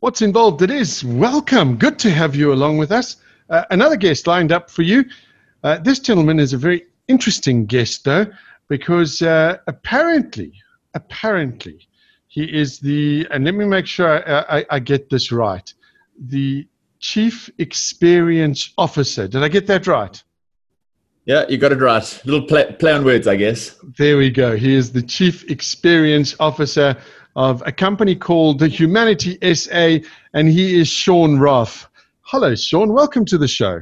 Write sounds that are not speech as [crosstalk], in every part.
Watts involved? It is. Welcome. Good to have you along with us. Uh, another guest lined up for you. Uh, this gentleman is a very interesting guest, though, because uh, apparently, apparently, he is the, and let me make sure I, I, I get this right, the Chief Experience Officer. Did I get that right? Yeah, you got it right. Little play, play on words, I guess. There we go. He is the Chief Experience Officer of a company called the Humanity SA, and he is Shaun Raaff. Hello, Shaun. Welcome to the show.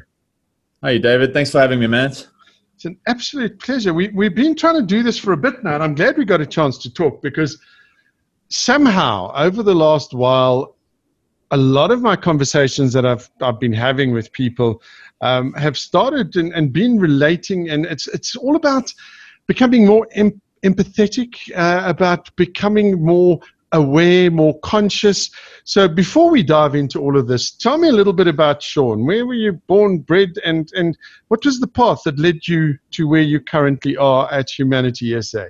Hi, David. Thanks for having me, Matt. It's an absolute pleasure. We, we've been trying to do this for a bit now, and I'm glad we got a chance to talk because somehow over the last while, a lot of my conversations that I've, I've been having with people um, have started and, and been relating, and it's, it's all about becoming more em- empathetic, uh, about becoming more aware, more conscious. So before we dive into all of this, tell me a little bit about Shaun. Where were you born, bred, and, and what was the path that led you to where you currently are at Humanity SA?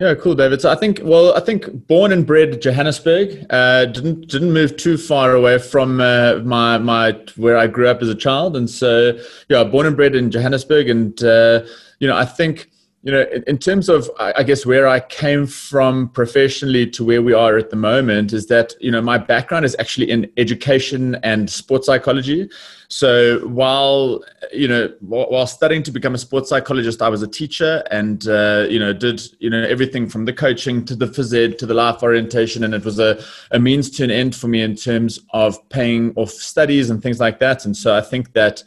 Yeah, cool, David. So I think, well, I think born and bred Johannesburg. Uh, didn't didn't move too far away from uh, my my where I grew up as a child, and so yeah, born and bred in Johannesburg, and uh, you know, I think you know, in, terms of, I guess, where I came from professionally to where we are at the moment, is that, you know, my background is actually in education and sports psychology. So while, you know, while studying to become a sports psychologist, I was a teacher and, uh, you know, did, you know, everything from the coaching to the phys ed to the life orientation. And it was a, a means to an end for me in terms of paying off studies and things like that. And so I think that,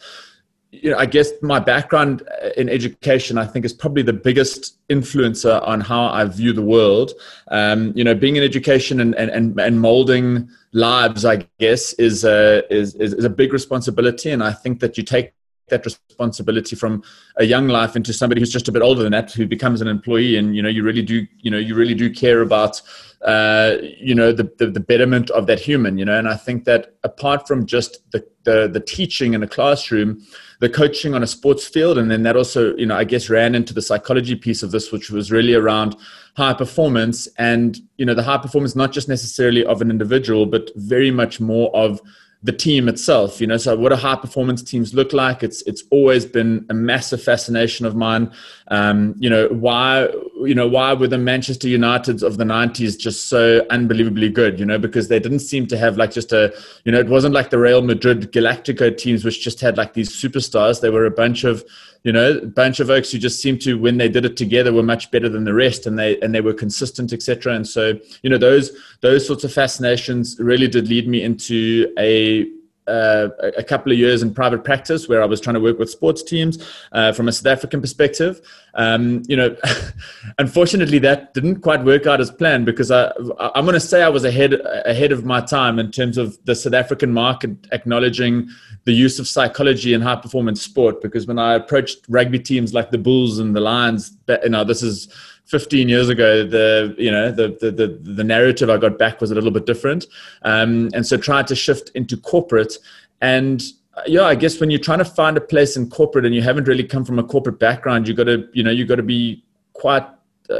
you know, I guess my background in education, I think, is probably the biggest influencer on how I view the world. Um, you know, being in education and, and, and molding lives, I guess, is a, is, is a big responsibility. And I think that you take that responsibility from a young life into somebody who's just a bit older than that, who becomes an employee. And, you know, you really do, you know, you really do care about, uh, you know, the, the, the betterment of that human, you know, and I think that apart from just the, the, the teaching in a classroom, the coaching on a sports field. And then that also, you know, I guess ran into the psychology piece of this, which was really around high performance and, you know, the high performance, not just necessarily of an individual, but very much more of the team itself you know so what do high performance teams look like? It's it's always been a massive fascination of mine. Um, you know why you know why were the manchester uniteds of the 90s just so unbelievably good you know because they didn't seem to have like just a you know it wasn't like the real madrid galactico teams which just had like these superstars they were a bunch of you know, bunch of oaks who just seemed to, when they did it together, were much better than the rest, and they and they were consistent, etc. And so, you know, those those sorts of fascinations really did lead me into a uh, a couple of years in private practice where I was trying to work with sports teams uh, from a South African perspective. Um, you know, [laughs] unfortunately, that didn't quite work out as planned because I, I'm going to say I was ahead ahead of my time in terms of the South African market acknowledging the use of psychology in high performance sport. Because when I approached rugby teams like the Bulls and the Lions, you know, this is 15 years ago, the you know the the the, the narrative I got back was a little bit different, um, and so tried to shift into corporate. And uh, yeah, I guess when you're trying to find a place in corporate and you haven't really come from a corporate background, you got to you know you got to be quite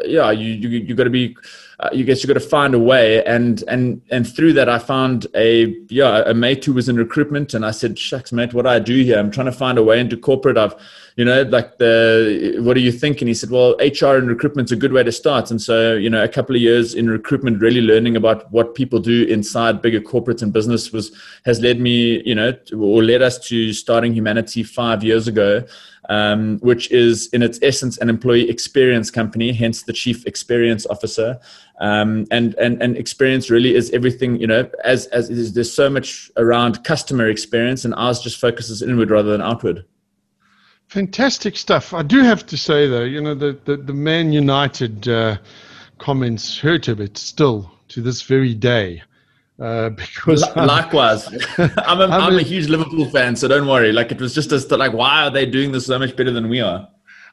yeah you you you got to be uh, you guess you got to find a way. And and and through that i found a yeah a mate who was in recruitment. And i said shucks mate what do i do here? I'm trying to find a way into corporate. I've you know like the what do you think? And he said well hr and recruitment's a good way to start. And so you know a couple of years in recruitment really learning about what people do inside bigger corporates and business was has led me you know or led us to starting humanity five years ago um, which is in its essence an employee experience company, hence the chief experience officer. Um, and, and, and experience really is everything, you know, as, as there's so much around customer experience and ours just focuses inward rather than outward. Fantastic stuff. I do have to say though, you know, the, the, the Man United uh, comments hurt a bit still to this very day. Uh, [laughs] because L- likewise, [laughs] I'm, a, I'm, I'm a, a huge Liverpool fan, so don't worry. Like it was just a, like, why are they doing this so much better than we are?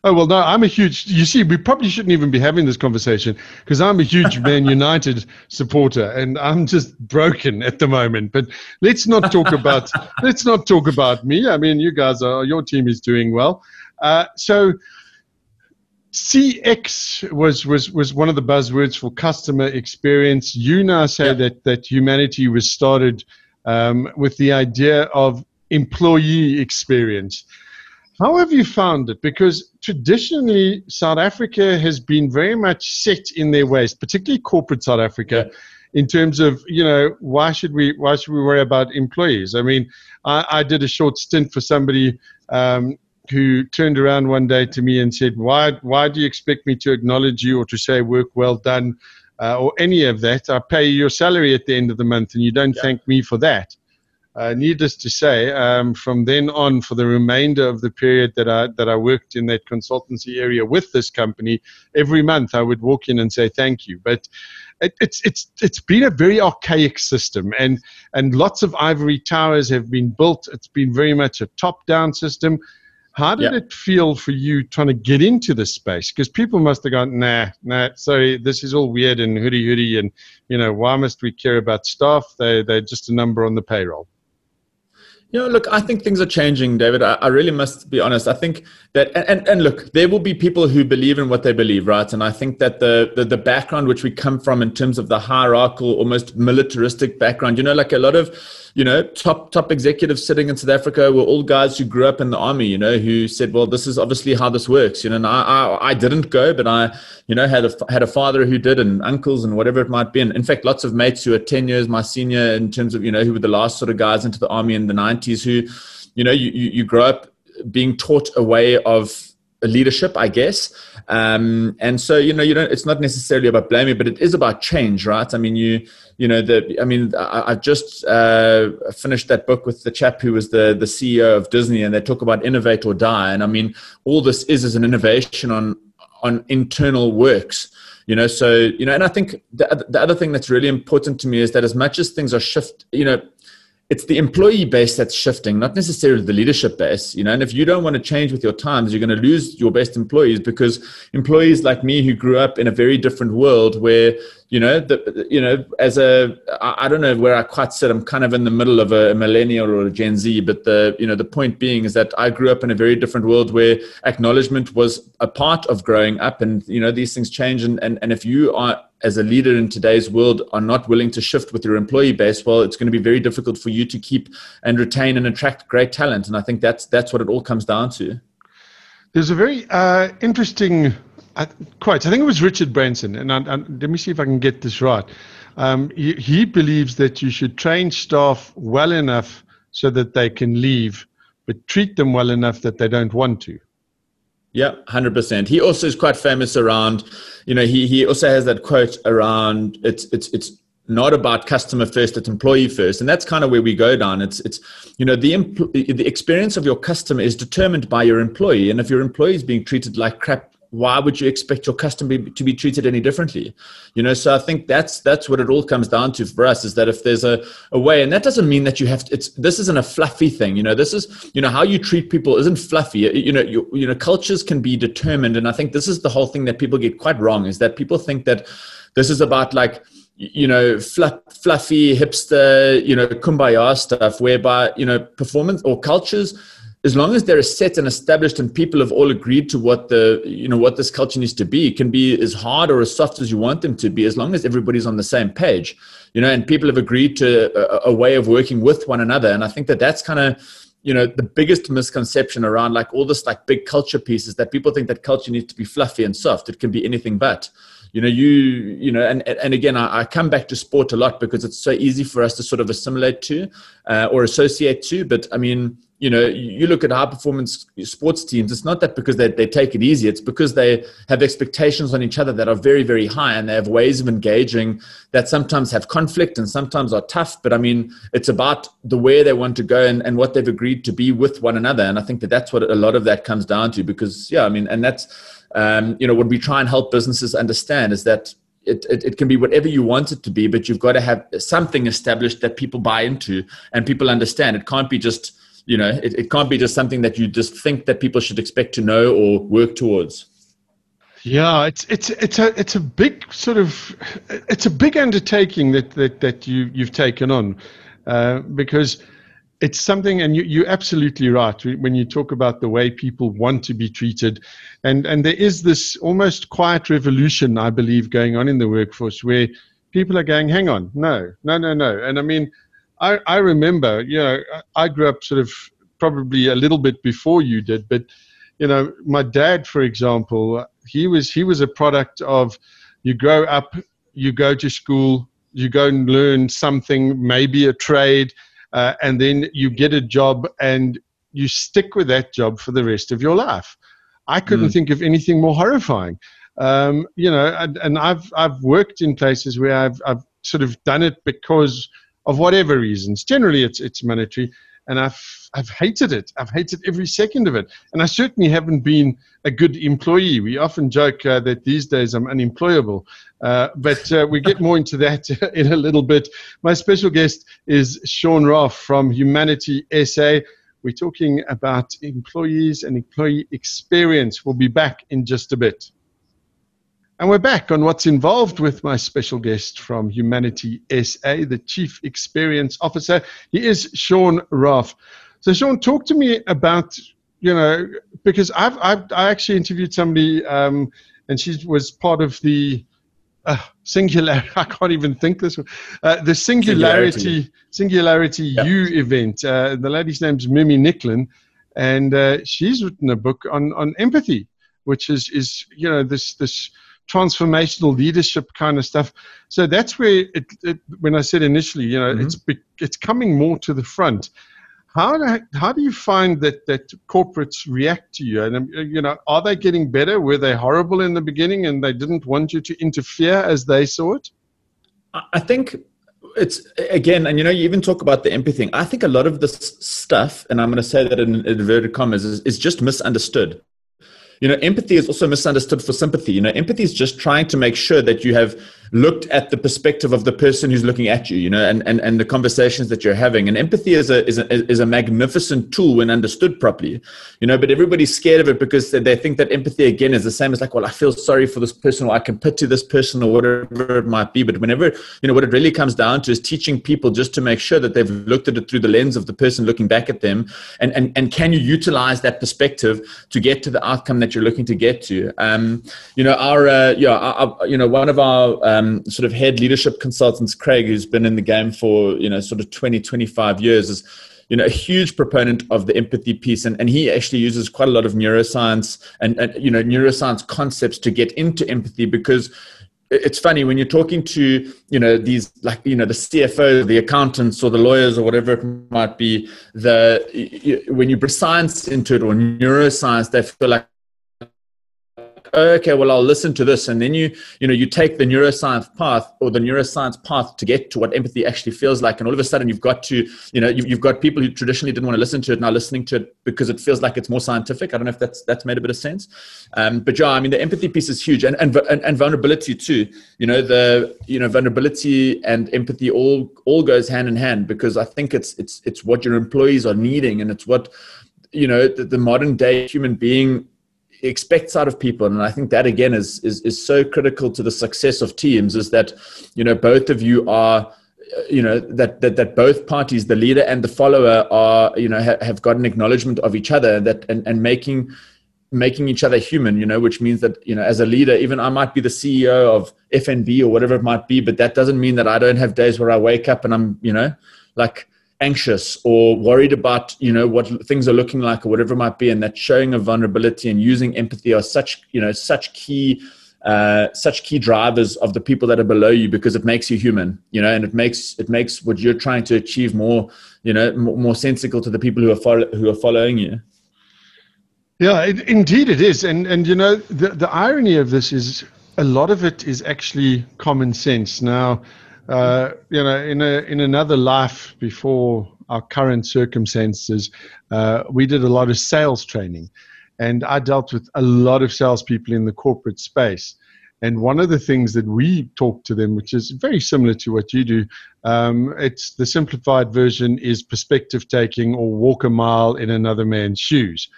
Oh well, no, I'm a huge. You see, we probably shouldn't even be having this conversation because I'm a huge Man [laughs] United supporter, and I'm just broken at the moment. But let's not talk about let's not talk about me. I mean, you guys are your team is doing well. Uh, so CX was, was, was one of the buzzwords for customer experience. You now say yeah. that, that humanity was started um, with the idea of employee experience. How have you found it? Because traditionally, South Africa has been very much set in their ways, particularly corporate South Africa, yeah. in terms of you know why should we why should we worry about employees? I mean, I, I did a short stint for somebody um, who turned around one day to me and said, "Why why do you expect me to acknowledge you or to say work well done?" Uh, or any of that, I pay your salary at the end of the month, and you don't yeah. thank me for that. Uh, needless to say, um, from then on, for the remainder of the period that I that I worked in that consultancy area with this company, every month I would walk in and say thank you. But it, it's it's it's been a very archaic system, and and lots of ivory towers have been built. It's been very much a top-down system. How did it feel for you trying to get into this space? Because people must have gone, nah, nah, sorry, this is all weird and hoodie hoodie, and you know, why must we care about staff? They they're just a number on the payroll. You know, look, I think things are changing, David. I, I, really must be honest. I think that, and, and look, there will be people who believe in what they believe, right? And I think that the, the, the background which we come from in terms of the hierarchical, almost militaristic background, you know, like a lot of, you know, top top executives sitting in South Africa were all guys who grew up in the army, you know, who said, "Well, this is obviously how this works," you know. And I, I, I didn't go, but I, you know, had a had a father who did, and uncles, and whatever it might be. And in fact, lots of mates who are ten years my senior in terms of, you know, who were the last sort of guys into the army in the '90s, who, you know, you you, you grow up being taught a way of leadership, I guess. Um, and so, you know, you don't, it's not necessarily about blaming, but it is about change, right? I mean, you, you know, the, I mean, I, I just uh, finished that book with the chap who was the, the CEO of Disney and they talk about innovate or die. And I mean, all this is, is an innovation on, on internal works you know so you know and i think the, the other thing that's really important to me is that as much as things are shift you know it's the employee base that's shifting, not necessarily the leadership base. You know, and if you don't want to change with your times, you're going to lose your best employees because employees like me who grew up in a very different world where you know the you know as a I don't know where I quite sit. I'm kind of in the middle of a millennial or a Gen Z, but the you know the point being is that I grew up in a very different world where acknowledgement was a part of growing up, and you know these things change, and and, and if you are as a leader in today's world are not willing to shift with your employee base, well, it's going to be very difficult for you to keep and retain and attract great talent. And I think that's that's what it all comes down to. There's a very uh, interesting uh, quote. I think it was Richard Branson, and, I, let me see if I can get this right. Um, he, he believes that you should train staff well enough so that they can leave, but treat them well enough that they don't want to. Yeah, hundred percent. He also is quite famous around, you know, he he also has that quote around it's it's it's not about customer first, it's employee first, and that's kind of where we go down. It's it's you know the the experience of your customer is determined by your employee, and if your employee is being treated like crap why would you expect your customer to be treated any differently? You know so i think that's that's what it all comes down to for us is that if there's a, a way and that doesn't mean that you have to it's this isn't a fluffy thing you know this is you know how you treat people isn't fluffy. You know you, you know cultures can be determined and i think this is the whole thing that people get quite wrong is that people think that this is about like you know fluff, fluffy hipster you know kumbaya stuff whereby you know performance or cultures as long as they're set and established and people have all agreed to what the you know what this culture needs to be it can be as hard or as soft as you want them to be as long as everybody's on the same page you know and people have agreed to a, a way of working with one another. And i think that that's kind of you know the biggest misconception around like all this like big culture pieces that people think that culture needs to be fluffy and soft. It can be anything but you know you you know and and again I, I, come back to sport a lot because it's so easy for us to sort of assimilate to uh, or associate to but i mean you know, you look at high performance sports teams, it's not that because they, they take it easy, it's because they have expectations on each other that are very, very high and they have ways of engaging that sometimes have conflict and sometimes are tough. But I mean, it's about the way they want to go and, and what they've agreed to be with one another. And I think that that's what a lot of that comes down to because, yeah, I mean, and that's, um, you know, what we try and help businesses understand is that it, it, it, can be whatever you want it to be, but you've got to have something established that people buy into and people understand. It can't be just you know it, it can't be just something that you just think that people should expect to know or work towards yeah it's it's it's a it's a big sort of it's a big undertaking that that, that you you've taken on uh, because it's something, and you, you're absolutely right when you talk about the way people want to be treated. And, and there is this almost quiet revolution, I believe, going on in the workforce where people are going, hang on, no, no, no, no. And I mean, I, I remember, you know, I grew up sort of probably a little bit before you did, but you know, my dad, for example, he was he was a product of you grow up, you go to school, you go and learn something, maybe a trade, uh, and then you get a job and you stick with that job for the rest of your life. I couldn't mm. think of anything more horrifying. Um, you know, and, and, I've I've worked in places where I've I've sort of done it because of whatever reasons. Generally, it's it's monetary, and I've I've hated it. I've hated every second of it, and I certainly haven't been a good employee. We often joke uh, that these days I'm unemployable, uh, but uh, we get more into that [laughs] in a little bit. My special guest is Shaun Raaff from Humanity SA. We're talking about employees and employee experience. We'll be back in just a bit. And we're back on Watts involved with my special guest from Humanity SA, the Chief Experience Officer. He is Shaun Raaff. So, Shaun, talk to me about, you know, because I've, I've I actually interviewed somebody, um, and she was part of the uh, singularity. [laughs] I can't even think this one. Uh, the singularity singularity, singularity U event. Uh, the lady's name's Mimi Nicklin, and uh, she's written a book on on empathy, which is is you know this this transformational leadership kind of stuff. So that's where it, it when I said initially, you know, mm-hmm. it's it's coming more to the front. How do, how do you find that, that corporates react to you? And you know, are they getting better? Were they horrible in the beginning and they didn't want you to interfere as they saw it? I think it's again, and you know, you even talk about the empathy thing. I think a lot of this stuff, and I'm going to say that in inverted commas, is, is just misunderstood you know empathy is also misunderstood for sympathy. You know empathy is just trying to make sure that you have looked at the perspective of the person who's looking at you you know and and, and the conversations that you're having. And empathy is a, is a is a magnificent tool when understood properly you know but everybody's scared of it because they, think that empathy again is the same as like well i feel sorry for this person or i can pity this person or whatever it might be. But whenever you know what it really comes down to is teaching people just to make sure that they've looked at it through the lens of the person looking back at them. And and, and can you utilize that perspective to get to the outcome that you're looking to get to? Um you know our uh, yeah our, you know one of our um, um, sort of head leadership consultants, Craig, who's been in the game for, you know, sort of 20, 25 years, is, you know, a huge proponent of the empathy piece. And, and he actually uses quite a lot of neuroscience and, and, you know, neuroscience concepts to get into empathy because it's funny when you're talking to you know these like you know the CFO, the accountants, or the lawyers, or whatever it might be. The when you bring science into it or neuroscience, they feel like okay, well, I'll listen to this. And then you, you know, you take the neuroscience path or the neuroscience path to get to what empathy actually feels like. And all of a sudden you've got to, you know, you've, you've got people who traditionally didn't want to listen to it now listening to it because it feels like it's more scientific. I don't know if that's, that's made a bit of sense. Um, but yeah, I mean, the empathy piece is huge and, and, and, and vulnerability too. You know, the, you know, vulnerability and empathy all, all goes hand in hand because I think it's, it's, it's what your employees are needing and it's what, you know, the, the modern day human being expects out of people and i think that again is, is is so critical to the success of teams is that you know both of you are uh, you know that, that that both parties the leader and the follower are you know ha, have got an acknowledgement of each other that and, and making making each other human you know which means that you know as a leader even i might be the ceo of fnb or whatever it might be but that doesn't mean that i don't have days where i wake up and i'm you know like anxious or worried about you know what things are looking like or whatever it might be and that showing of vulnerability and using empathy are such you know such key uh, such key drivers of the people that are below you because it makes you human you know and it makes it makes what you're trying to achieve more you know more, more sensical to the people who are follow, who are following you. Yeah it, indeed it is. And and you know the the irony of this is a lot of it is actually common sense. Now uh, you know, in a in another life before our current circumstances, uh, we did a lot of sales training, and I dealt with a lot of salespeople in the corporate space. And one of the things that we talk to them, which is very similar to what you do, um, it's the simplified version is perspective taking or walk a mile in another man's shoes.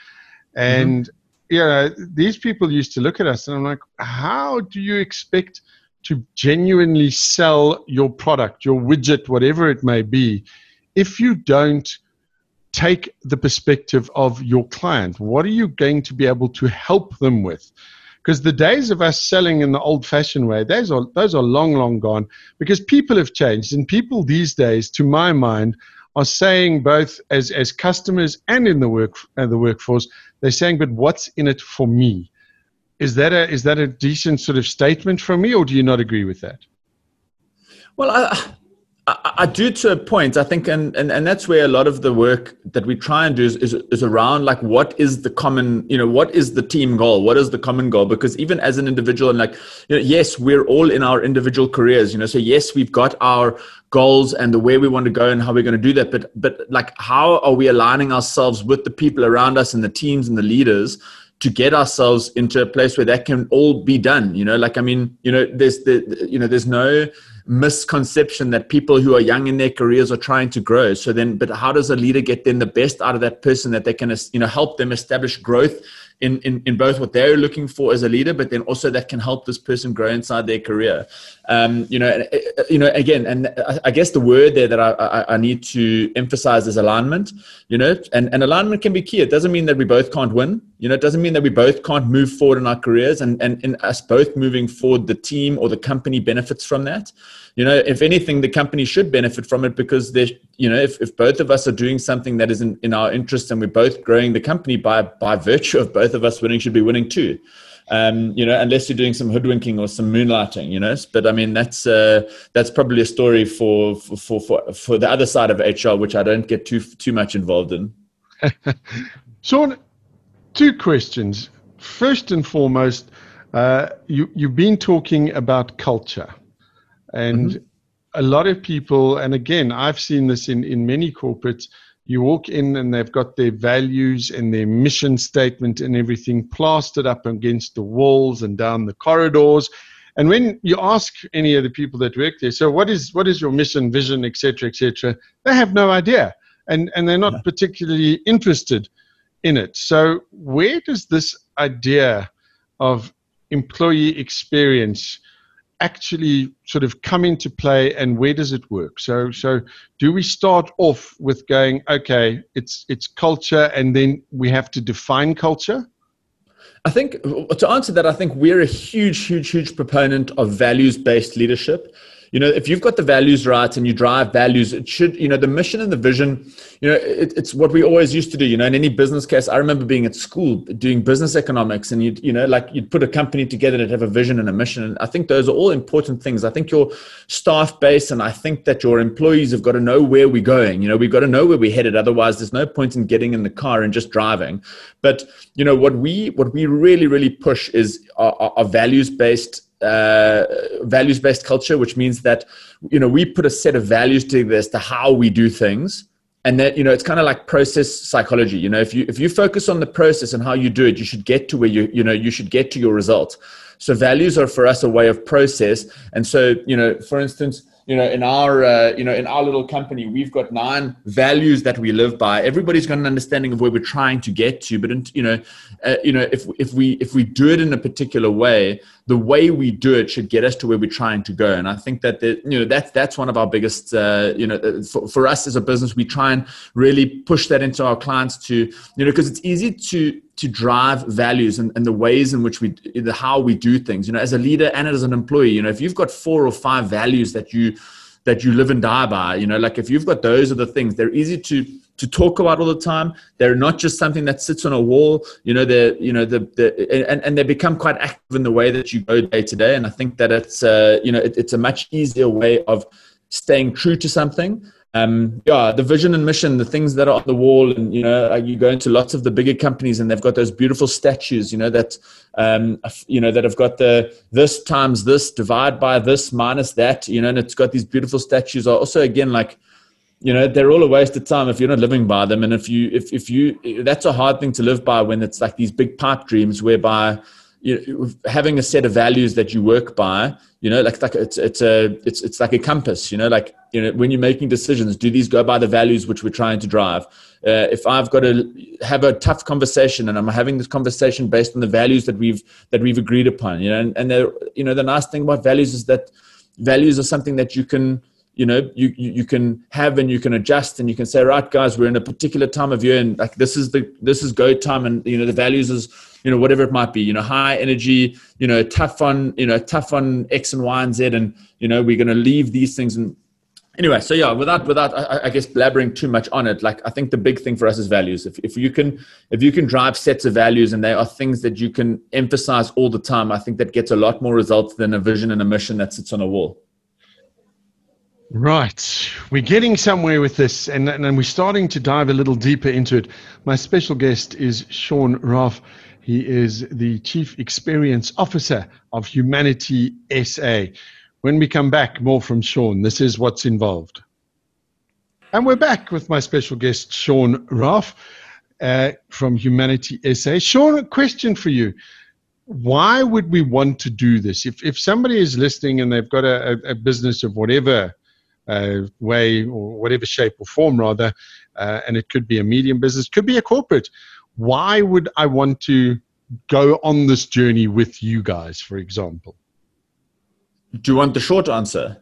And mm-hmm. you know, these people used to look at us, and I'm like, how do you expect to genuinely sell your product, your widget, whatever it may be, if you don't take the perspective of your client. What are you going to be able to help them with? Because the days of us selling in the old fashioned way, those are, those are long, long gone because people have changed. And people these days, to my mind, are saying both as, as customers and in the work uh, the workforce, they're saying, but what's in it for me? Is that a is that a decent sort of statement from me, or do you not agree with that? Well, I, I, do to a point. I think, and, and and that's where a lot of the work that we try and do is, is, is around like what is the common, you know, what is the team goal? What is the common goal? Because even as an individual, and like, you know, yes, we're all in our individual careers, you know, so yes, we've got our goals and the way we want to go and how we're going to do that. But but like, how are we aligning ourselves with the people around us and the teams and the leaders? To get ourselves into a place where that can all be done you know like i mean you know there's the you know there's no misconception that people who are young in their careers are trying to grow so then but how does a leader get then the best out of that person that they can you know help them establish growth in, in, in both what they're looking for as a leader, but then also that can help this person grow inside their career. Um, you know, you know, again, and I guess the word there that I, I, I, need to emphasize is alignment. You know, and, and alignment can be key. It doesn't mean that we both can't win. You know, it doesn't mean that we both can't move forward in our careers, and and in us both moving forward, the team or the company benefits from that you know if anything the company should benefit from it because they you know if, if both of us are doing something that is in, in our interest and we're both growing the company by by virtue of both of us winning should be winning too um, you know, unless you're doing some hoodwinking or some moonlighting, you know. But I mean, that's uh, that's probably a story for, for for for the other side of HR, which I don't get too too much involved in. [laughs] Shaun, two questions. First and foremost, uh, you you've been talking about culture, and mm-hmm. a lot of people, and again, I've seen this in, in many corporates, you walk in and they've got their values and their mission statement and everything plastered up against the walls and down the corridors. And when you ask any of the people that work there, so what is what is your mission, vision, etc., etc., they have no idea, and and they're not yeah. particularly interested in it. So where does this idea of employee experience actually sort of come into play and where does it work? So so do we start off with going okay it's it's culture and then we have to define culture? I think to answer that i think we're a huge huge huge proponent of values based leadership you know if you've got the values right and you drive values it should you know the mission and the vision you know it, it's what we always used to do you know in any business case. I remember being at school doing business economics and you'd you know like you'd put a company together that have a vision and a mission. And i think those are all important things. I think your staff base and i think that your employees have got to know where we're going. You know we've got to know where we're headed. Otherwise there's no point in getting in the car and just driving. But you know what we what we really really push is our, our values based uh, values based culture, which means that you know we put a set of values to this to how we do things, and that you know it's kind of like process psychology. You know, if you if you focus on the process and how you do it, you should get to where you you know you should get to your result. So values are for us a way of process, and so you know, for instance you know in our uh, you know in our little company we've got nine values that we live by everybody's got an understanding of where we're trying to get to but you know uh, you know if if we if we do it in a particular way the way we do it should get us to where we're trying to go. And i think that the, you know that's that's one of our biggest uh, you know uh, for, for us as a business we try and really push that into our clients to you know because it's easy to to drive values and, and the ways in which we the how we do things. You know as a leader and as an employee you know if you've got four or five values that you that you live and die by you know like if you've got those are the things they're easy to to talk about all the time they're not just something that sits on a wall you know they're you know the, the and, and they become quite active in the way that you go day to day and i think that it's uh, you know it, it's a much easier way of staying true to something um, yeah, the vision and mission, the things that are on the wall, and you know, you go into lots of the bigger companies, and they've got those beautiful statues, you know, that um, you know that have got the this times this divide by this minus that, you know, and it's got these beautiful statues. Are also again like, you know, they're all a waste of time if you're not living by them, and if you if if you that's a hard thing to live by when it's like these big pipe dreams whereby you know, having a set of values that you work by you know like like it's it's a it's it's like a compass you know like you know when you're making decisions do these go by the values which we're trying to drive? Uh, if i've got to have a tough conversation and i'm having this conversation based on the values that we've that we've agreed upon you know and, and you know the nice thing about values is that values are something that you can you know you, you you can have and you can adjust and you can say right guys we're in a particular time of year and like this is the this is go time and you know the values is you know whatever it might be you know high energy you know tough on you know tough on x and y and z and you know we're going to leave these things and anyway so yeah without without I, I, guess blabbering too much on it like i think the big thing for us is values. If, if you can if you can drive sets of values and they are things that you can emphasize all the time i think that gets a lot more results than a vision and a mission that sits on a wall Right. We're getting somewhere with this, and, and we're starting to dive a little deeper into it. My special guest is Shaun Raaff. He is the Chief Experience Officer of Humanity SA. When we come back, more from Shaun. This is Watts involved. And we're back with my special guest, Shaun Raaff uh, from Humanity SA. Shaun, a question for you. Why would we want to do this? If, if somebody is listening and they've got a, a business of whatever uh, way or whatever shape or form, rather, uh, and it could be a medium business, could be a corporate, why would I want to go on this journey with you guys, for example? Do you want the short answer?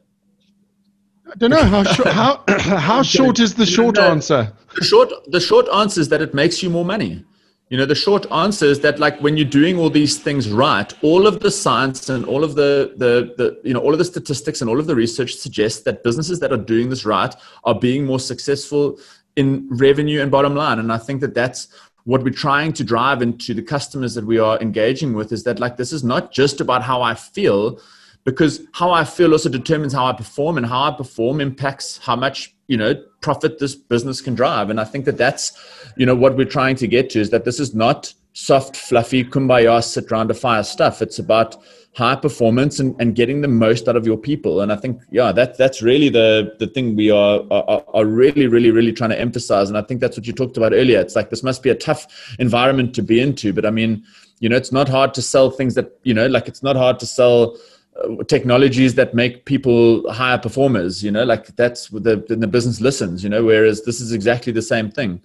I don't know how short, how [coughs] how short is the short answer. The short the short answer is that it makes you more money. You know, the short answer is that like when you're doing all these things right, all of the science and all of the the the you know all of the statistics and all of the research suggests that businesses that are doing this right are being more successful in revenue and bottom line. And I think that that's what we're trying to drive into the customers that we are engaging with is that like this is not just about how I feel because how I feel also determines how I perform, and how I perform impacts how much you know profit this business can drive. And I think that that's you know what we're trying to get to is that this is not soft, fluffy, kumbaya, sit around a fire stuff. It's about high performance and, and getting the most out of your people. And I think, yeah, that that's really the the thing we are, are are really, really, really trying to emphasize. And I think that's what you talked about earlier. It's like this must be a tough environment to be into. But I mean, you know, it's not hard to sell things that, you know, like it's not hard to sell uh, technologies that make people higher performers you know like that's the the business listens you know whereas this is exactly the same thing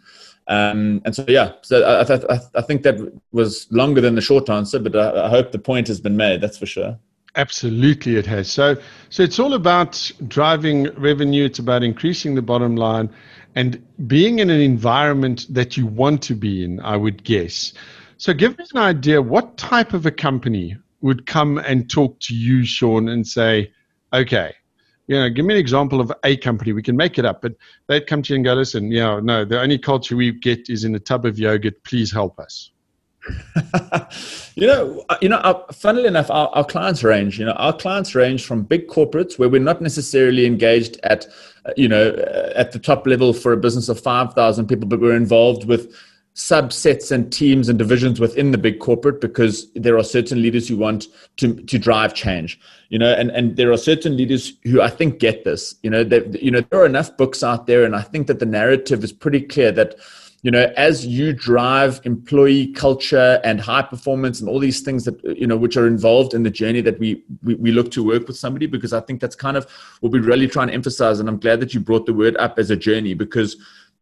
um, and so yeah so I, I, I, think that was longer than the short answer but I, I hope the point has been made that's for sure. Absolutely it has. So so it's all about driving revenue it's about increasing the bottom line and being in an environment that you want to be in i would guess. So give me an idea what type of a company would come and talk to you, Shaun, and say, okay, you know, give me an example of a company. We can make it up, but they'd come to you and go, listen, you know, no, the only culture we get is in a tub of yogurt. Please help us. [laughs] you know, uh, you know. Our, funnily enough, our, our, clients range. You know, our clients range from big corporates where we're not necessarily engaged at, uh, you know, uh, at the top level for a business of five thousand people, but we're involved with subsets and teams and divisions within the big corporate because there are certain leaders who want to to drive change you know and and there are certain leaders who i think get this you know that you know there are enough books out there and i think that the narrative is pretty clear that you know as you drive employee culture and high performance and all these things that you know which are involved in the journey that we, we we look to work with somebody because i think that's kind of what we're really trying to emphasize. And i'm glad that you brought the word up as a journey because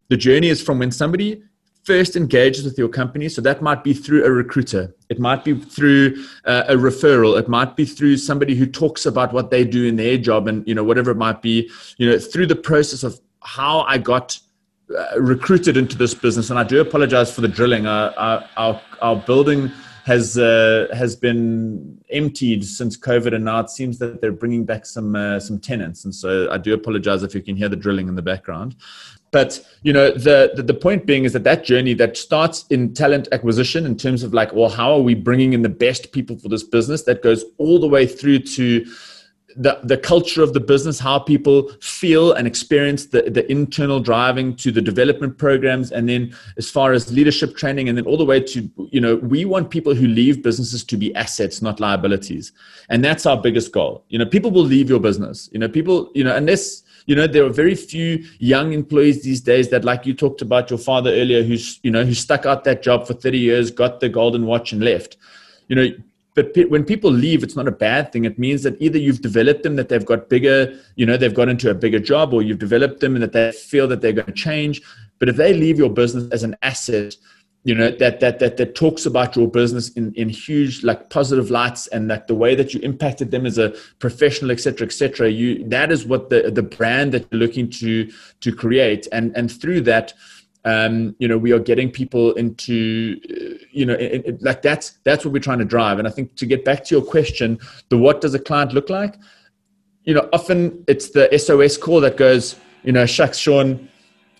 the journey is from when somebody first engages with your company. So that might be through a recruiter, it might be through uh, a referral, it might be through somebody who talks about what they do in their job, and you know whatever it might be. You know through the process of how I got. Uh, recruited into this business, and I do apologize for the drilling. Uh, our, our, our building has uh, has been emptied since COVID, and now it seems that they're bringing back some uh, some tenants. And so I do apologize if you can hear the drilling in the background. But you know, the, the, the point being is that that journey that starts in talent acquisition in terms of like, well, how are we bringing in the best people for this business? That goes all the way through to the, the culture of the business, how people feel and experience the, the internal driving to the development programs, and then as far as leadership training, and then all the way to, you know, we want people who leave businesses to be assets, not liabilities. And that's our biggest goal. You know, people will leave your business. You know, people, you know, unless you know there are very few young employees these days that like you talked about your father earlier who's you know who stuck out that job for 30 years got the golden watch and left. You know but when people leave it's not a bad thing. It means that either you've developed them that they've got bigger you know they've got into a bigger job or you've developed them and that they feel that they're going to change. But if they leave your business as an asset you know that that that that talks about your business in in huge like positive lights and that the way that you impacted them as a professional etc etc you that is what the the brand that you're looking to to create. And and through that um, you know we are getting people into uh, you know it, it, like that's that's what we're trying to drive. And i think to get back to your question the what does a client look like? You know often it's the sos call that goes you know shucks shaun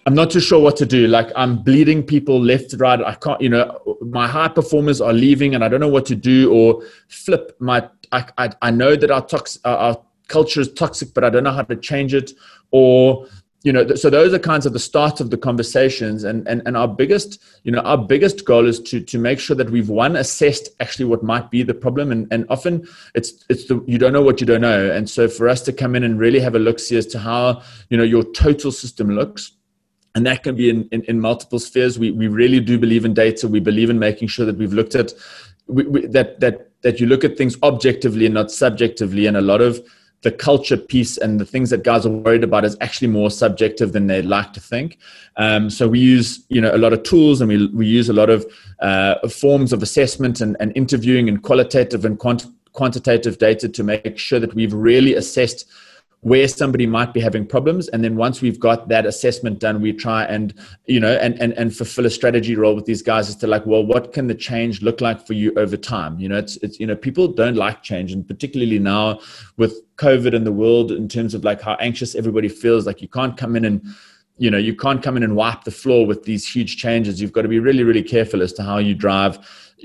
I'm not too sure what to do. Like I'm bleeding people left, right. I can't, you know, my high performers are leaving and I don't know what to do or flip my, I, I, I know that our, tox, our culture is toxic, but I don't know how to change it or, you know, so those are kinds of the start of the conversations and, and, and our biggest, you know, our biggest goal is to, to make sure that we've one assessed actually what might be the problem. And, and often it's, it's the, you don't know what you don't know. And so for us to come in and really have a look see as to how, you know, your total system looks, and that can be in, in, in, multiple spheres. We, we really do believe in data. We believe in making sure that we've looked at we, we, that that that you look at things objectively and not subjectively. And a lot of the culture piece and the things that guys are worried about is actually more subjective than they'd like to think. Um, so we use you know a lot of tools and we we use a lot of uh, forms of assessment and, and interviewing and qualitative and quant- quantitative data to make sure that we've really assessed where somebody might be having problems. And then once we've got that assessment done we try and you know and and, and fulfill a strategy role with these guys as to like well what can the change look like for you over time? You know it's it's you know people don't like change. And particularly now with covid in the world in terms of like how anxious everybody feels like you can't come in and you know you can't come in and wipe the floor with these huge changes. You've got to be really really careful as to how you drive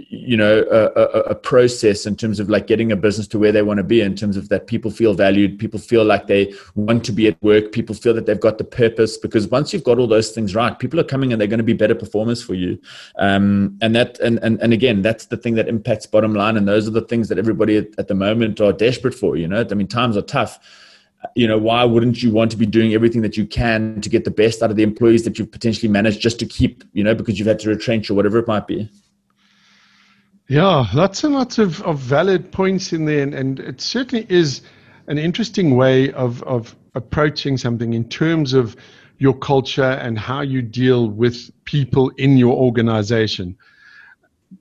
you know a, a, a, process in terms of like getting a business to where they want to be in terms of that people feel valued people feel like they want to be at work people feel that they've got the purpose because once you've got all those things right people are coming and they're going to be better performers for you. Um, and that and, and and again that's the thing that impacts bottom line and those are the things that everybody at, at the moment are desperate for you know? I mean times are tough. You know why wouldn't you want to be doing everything that you can to get the best out of the employees that you've potentially managed just to keep you know because you've had to retrench or whatever it might be yeah, lots and lots of, of valid points in there. And, and it certainly is an interesting way of, of approaching something in terms of your culture and how you deal with people in your organization.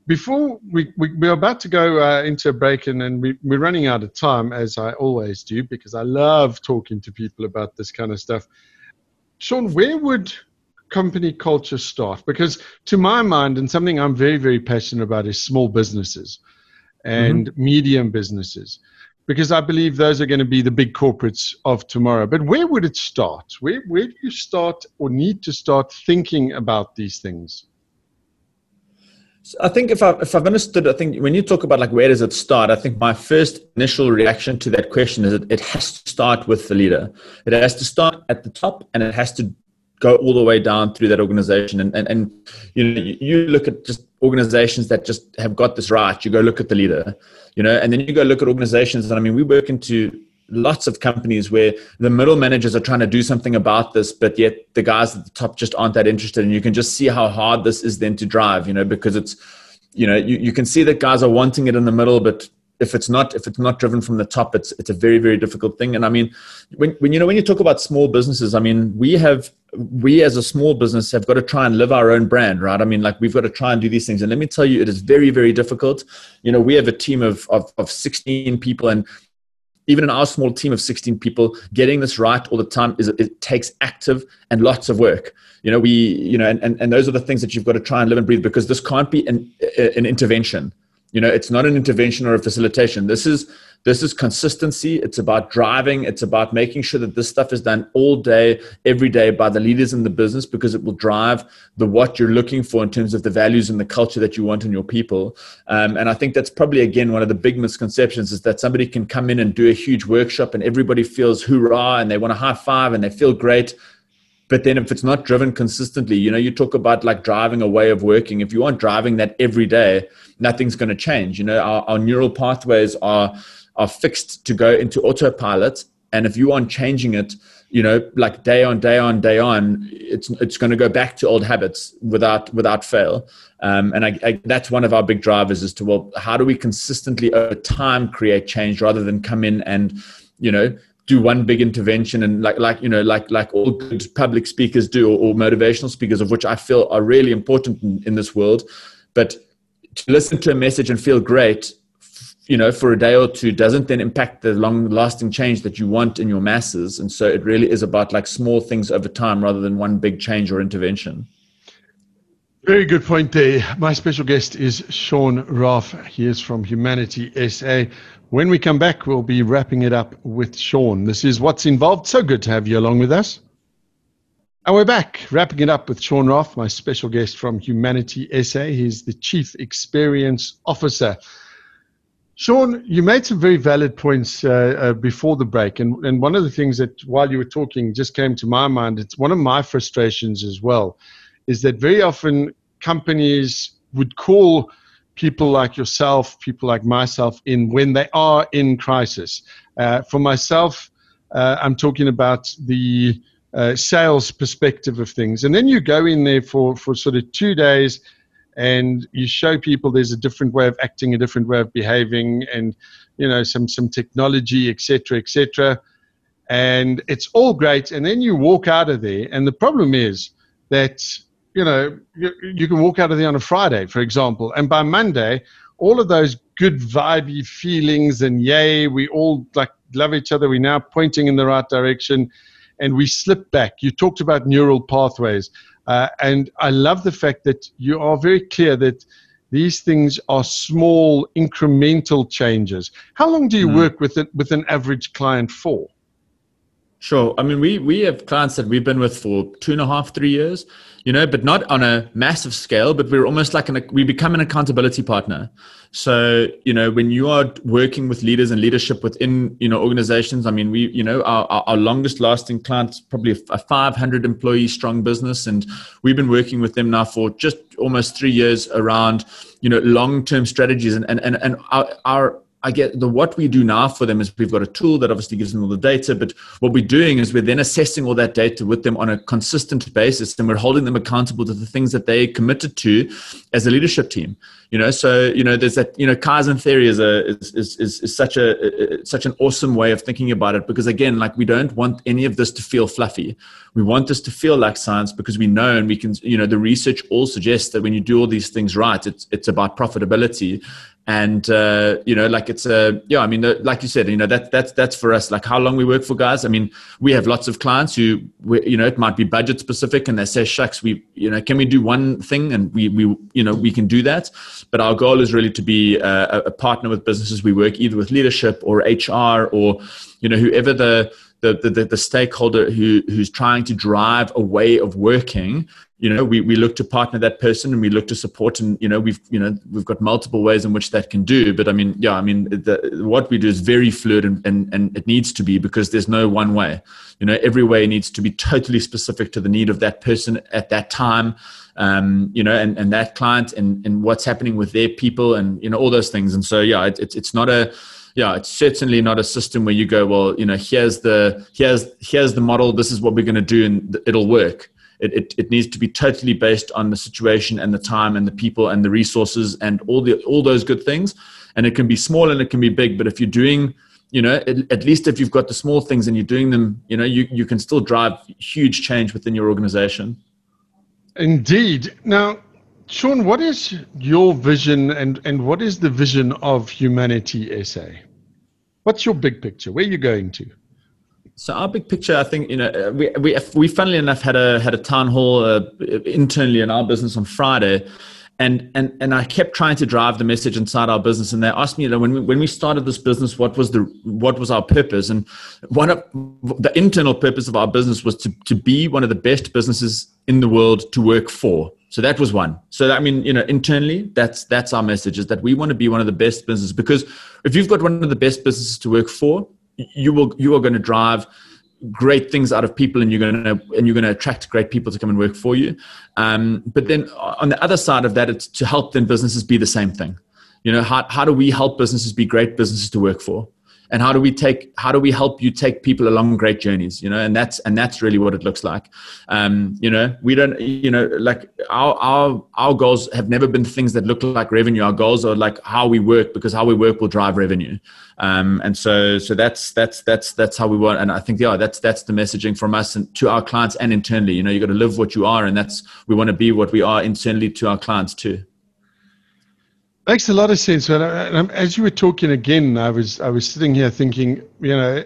Before we, we, we're about to go uh, into a break and, and we, we're running out of time, as I always do, because I love talking to people about this kind of stuff. Shaun, where would company culture start? Because to my mind, and something I'm very, very passionate about is small businesses and mm-hmm. medium businesses. Because I believe those are going to be the big corporates of tomorrow. But where would it start? Where, where do you start or need to start thinking about these things? I think if, I, if I've understood, I think when you talk about like where does it start, I think my first initial reaction to that question is that it has to start with the leader. It has to start at the top and it has to go all the way down through that organization. And, and, and you know you look at just organizations that just have got this right. You go look at the leader you know and then you go look at organizations. And i mean we work into lots of companies where the middle managers are trying to do something about this but yet the guys at the top just aren't that interested. And you can just see how hard this is then to drive you know because it's you know you, you can see that guys are wanting it in the middle but if it's not if it's not driven from the top it's it's a very very difficult thing. And i mean when, when you know when you talk about small businesses i mean we have we as a small business have got to try and live our own brand right? I mean like we've got to try and do these things. And let me tell you it is very very difficult. You know we have a team of of, of 16 people and even in our small team of 16 people getting this right all the time is it takes active and lots of work. You know we you know and, and, and those are the things that you've got to try and live and breathe because this can't be an, an intervention you know it's not an intervention or a facilitation. This is this is consistency. It's about driving. It's about making sure that this stuff is done all day every day by the leaders in the business because it will drive the what you're looking for in terms of the values and the culture that you want in your people. Um, and i think that's probably again one of the big misconceptions is that somebody can come in and do a huge workshop and everybody feels hoorah and they want to high five and they feel great but then if it's not driven consistently you know you talk about like driving a way of working. If you aren't driving that every day nothing's going to change. You know our, our neural pathways are are fixed to go into autopilot. And if you aren't changing it you know like day on day on day on it's it's going to go back to old habits without without fail. Um, and I, I, that's one of our big drivers as to well how do we consistently over time create change rather than come in and you know do one big intervention and like like you know like like all good public speakers do or, or motivational speakers of which i feel are really important in, in, this world. But to listen to a message and feel great you know for a day or two doesn't then impact the long lasting change that you want in your masses. And so it really is about like small things over time rather than one big change or intervention very good point there. My special guest is Shaun Raaff. He is from Humanity SA. When we come back, we'll be wrapping it up with Shaun. This is Watts Involved. So good to have you along with us. And we're back, wrapping it up with Shaun Raaff, my special guest from Humanity SA. He's the Chief Experience Officer. Shaun, you made some very valid points uh, uh, before the break. And, and one of the things that, while you were talking, just came to my mind, it's one of my frustrations as well is that very often companies would call people like yourself, people like myself, in when they are in crisis. Uh, for myself, uh, I'm talking about the uh, sales perspective of things. And then you go in there for, for sort of two days and you show people there's a different way of acting, a different way of behaving, and you know some some technology, etc., etc. And it's all great. And then you walk out of there, and the problem is that you know, you, you can walk out of there on a Friday, for example, and by Monday, all of those good vibey feelings and yay, we all like love each other. We're now pointing in the right direction, and we slip back. You talked about neural pathways, uh, and I love the fact that you are very clear that these things are small incremental changes. How long do you mm. work with it with an average client for? Sure. I mean, we we have clients that we've been with for two and a half, three years, you know, but not on a massive scale. But we're almost like an we become an accountability partner. So you know, when you are working with leaders and leadership within you know organizations, I mean, we you know our our longest lasting clients probably a 500 employee strong business, and we've been working with them now for just almost three years around you know long term strategies and and and, and our, our I get the what we do now for them is we've got a tool that obviously gives them all the data, but what we're doing is we're then assessing all that data with them on a consistent basis, and we're holding them accountable to the things that they committed to as a leadership team. You know, so you know, there's that. You know, Kaizen theory is a is is, is such a such an awesome way of thinking about it because again, like we don't want any of this to feel fluffy. We want this to feel like science because we know and we can. You know, the research all suggests that when you do all these things right, it's it's about profitability and uh, you know like it's a yeah i mean like you said you know that that's that's for us like how long we work for guys. I mean we have lots of clients who we, you know it might be budget specific and they say shucks we you know can we do one thing? And we we you know we can do that. But our goal is really to be a, a partner with businesses we work either with leadership or hr or you know whoever the the, the, the stakeholder who, who's trying to drive a way of working you know we, we look to partner that person and we look to support and you know we've you know we've got multiple ways in which that can do. But i mean yeah i mean the, what we do is very fluid and, and and it needs to be because there's no one way. You know every way needs to be totally specific to the need of that person at that time um, you know and, and that client and, and what's happening with their people and you know all those things. And so yeah it, it's it's not a yeah, it's certainly not a system where you go, well, you know, here's the here's here's the model. This is what we're going to do, and it'll work. It, it, it needs to be totally based on the situation and the time and the people and the resources and all the all those good things. And it can be small and it can be big. But if you're doing, you know, at, at least if you've got the small things and you're doing them, you know, you, you can still drive huge change within your organization. Indeed. Now, Shaun, what is your vision and, and what is the vision of Humanity SA? What's your big picture? Where are you going to? So our big picture, I think, you know, we we we funnily enough had a had a town hall uh, internally in our business on Friday, and and and I kept trying to drive the message inside our business. And they asked me, you know, when we when we started this business, what was the what was our purpose? And one of the internal purpose of our business was to to be one of the best businesses in the world to work for. So that was one. So I mean, you know, internally, that's that's our message is that we want to be one of the best businesses because if you've got one of the best businesses to work for, you will you are going to drive great things out of people and you're going to and you're going to attract great people to come and work for you. Um, but then on the other side of that it's to help then businesses be the same thing. You know how, how do we help businesses be great businesses to work for and how do we take how do we help you take people along great journeys you know? And that's and that's really what it looks like. Um, you know we don't you know like our our our goals have never been things that look like revenue. Our goals are like how we work because how we work will drive revenue. Um, and so so that's that's that's that's how we want and i think yeah that's that's the messaging from us and to our clients and internally. You know you got to live what you are and that's we want to be what we are internally to our clients too Makes a lot of sense. And as you were talking again, I was I was sitting here thinking, you know,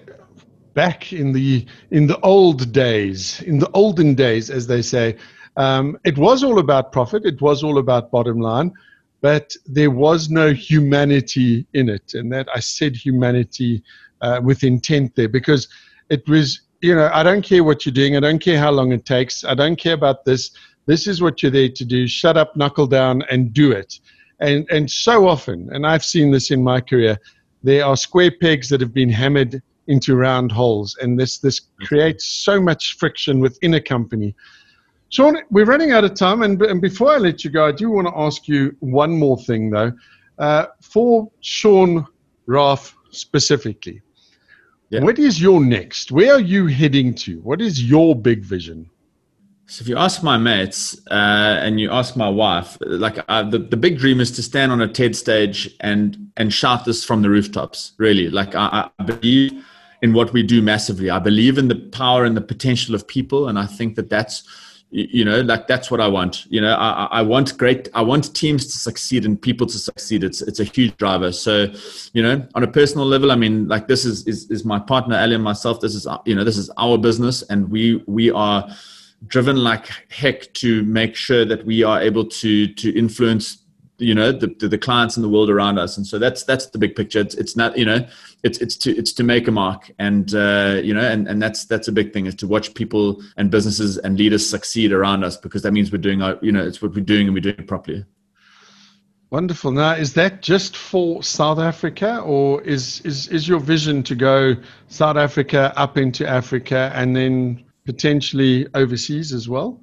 back in the in the old days, in the olden days, as they say, um, it was all about profit. It was all about bottom line, but there was no humanity in it. And that I said humanity uh, with intent there because it was, you know, I don't care what you're doing. I don't care how long it takes. I don't care about this. This is what you're there to do. Shut up, knuckle down, and do it. And, and so often, and I've seen this in my career, there are square pegs that have been hammered into round holes. And this, this creates so much friction within a company. Shaun, we're running out of time. And, and before I let you go, I do want to ask you one more thing, though. Uh, for Shaun Raaff specifically, yeah. what is your next? Where are you heading to? What is your big vision? So if you ask my mates uh, and you ask my wife, like uh, the, the big dream is to stand on a TED stage and and shout this from the rooftops. Really, like I, I believe in what we do massively. I believe in the power and the potential of people, and I think that that's you know like that's what i want you know I, I want great i want teams to succeed and people to succeed it's it's a huge driver so you know on a personal level i mean like this is is, is my partner ali and myself this is you know this is our business and we we are driven like heck to make sure that we are able to to influence you know the, the, the clients in the world around us. And so that's that's the big picture. It's, it's not you know it's it's to it's to make a mark. And uh, you know and, and that's that's a big thing is to watch people and businesses and leaders succeed around us because that means we're doing our you know it's what we're doing and we're doing it properly. Wonderful. Now is that just for south africa or is is is your vision to go south africa up into africa and then potentially overseas as well?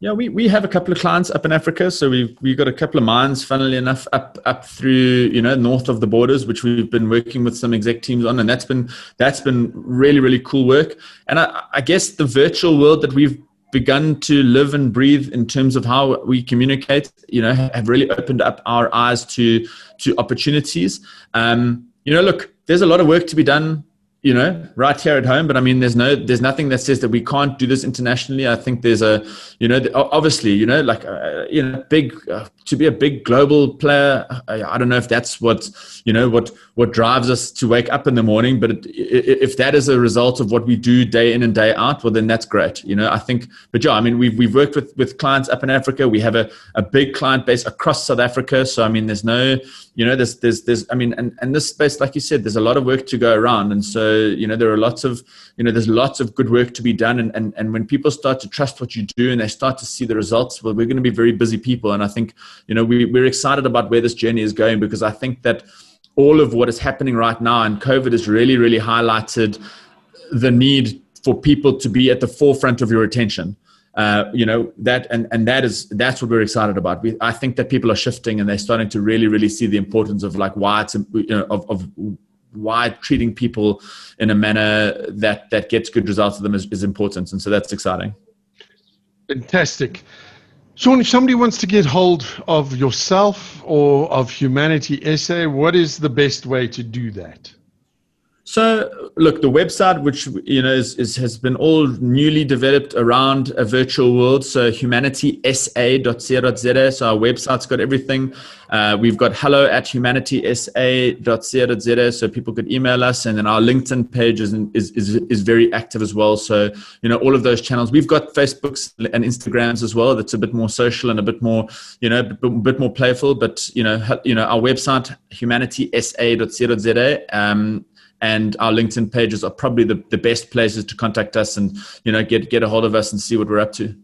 Yeah, we, we have a couple of clients up in Africa. So we've, we've got a couple of mines, funnily enough, up up through, you know, north of the borders, which we've been working with some exec teams on. And that's been that's been really, really cool work. And I, I guess the virtual world that we've begun to live and breathe in terms of how we communicate, you know, have really opened up our eyes to to opportunities. Um, you know, look, there's a lot of work to be done you know, right here at home. But I mean, there's no, there's nothing that says that we can't do this internationally. I think there's a, you know, obviously, you know, like, uh, you know, big uh, to be a big global player. I, don't know if that's what, you know, what what drives us to wake up in the morning. But it, if that is a result of what we do day in and day out, well, then that's great. You know, I think. But yeah, I mean, we've we've worked with with clients up in Africa. We have a a big client base across South Africa. So I mean, there's no, you know, there's there's there's I mean, and and this space, like you said, there's a lot of work to go around, and so you know, there are lots of you know, there's lots of good work to be done, and and and when people start to trust what you do and they start to see the results, well, we're going to be very busy people, and I think you know we we're excited about where this journey is going because I think that all of what is happening right now and COVID has really really highlighted the need for people to be at the forefront of your attention. Uh, you know that and and that is that's what we're excited about. We, i think that people are shifting and they're starting to really really see the importance of like why it's you know of, of why treating people in a manner that that gets good results for them is, is important. And so that's exciting. Fantastic shaun if somebody wants to get hold of yourself or of humanity SA, what is the best way to do that so, look, the website, which you know is, is, has been all newly developed around a virtual world. So, humanitysA.co.za. So, our website's got everything. Uh, we've got hello at humanitysA.co.za. So, people could email us, and then our LinkedIn page is, is is is very active as well. So, you know, all of those channels. We've got Facebooks and Instagrams as well. That's a bit more social and a bit more, you know, a bit more playful. But you know, you know, our website humanitysA.co.za. Um, and our LinkedIn pages are probably the, the best places to contact us and you know get get a hold of us and see what we're up to.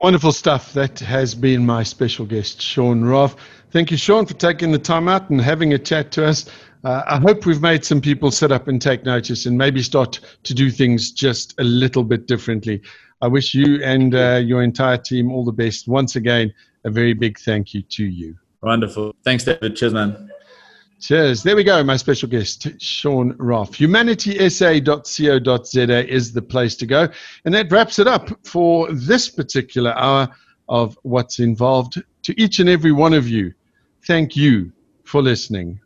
Wonderful stuff. That has been my special guest, Shaun Raaff. Thank you, Shaun, for taking the time out and having a chat to us. Uh, I hope we've made some people sit up and take notice and maybe start to do things just a little bit differently. I wish you and uh, your entire team all the best. Once again, a very big thank you to you. Wonderful. Thanks, David. Cheers, man. Cheers. There we go. My special guest, Shaun Raaff. HumanitySA.co.za is the place to go. And that wraps it up for this particular hour of Watts Involved. To each and every one of you, thank you for listening.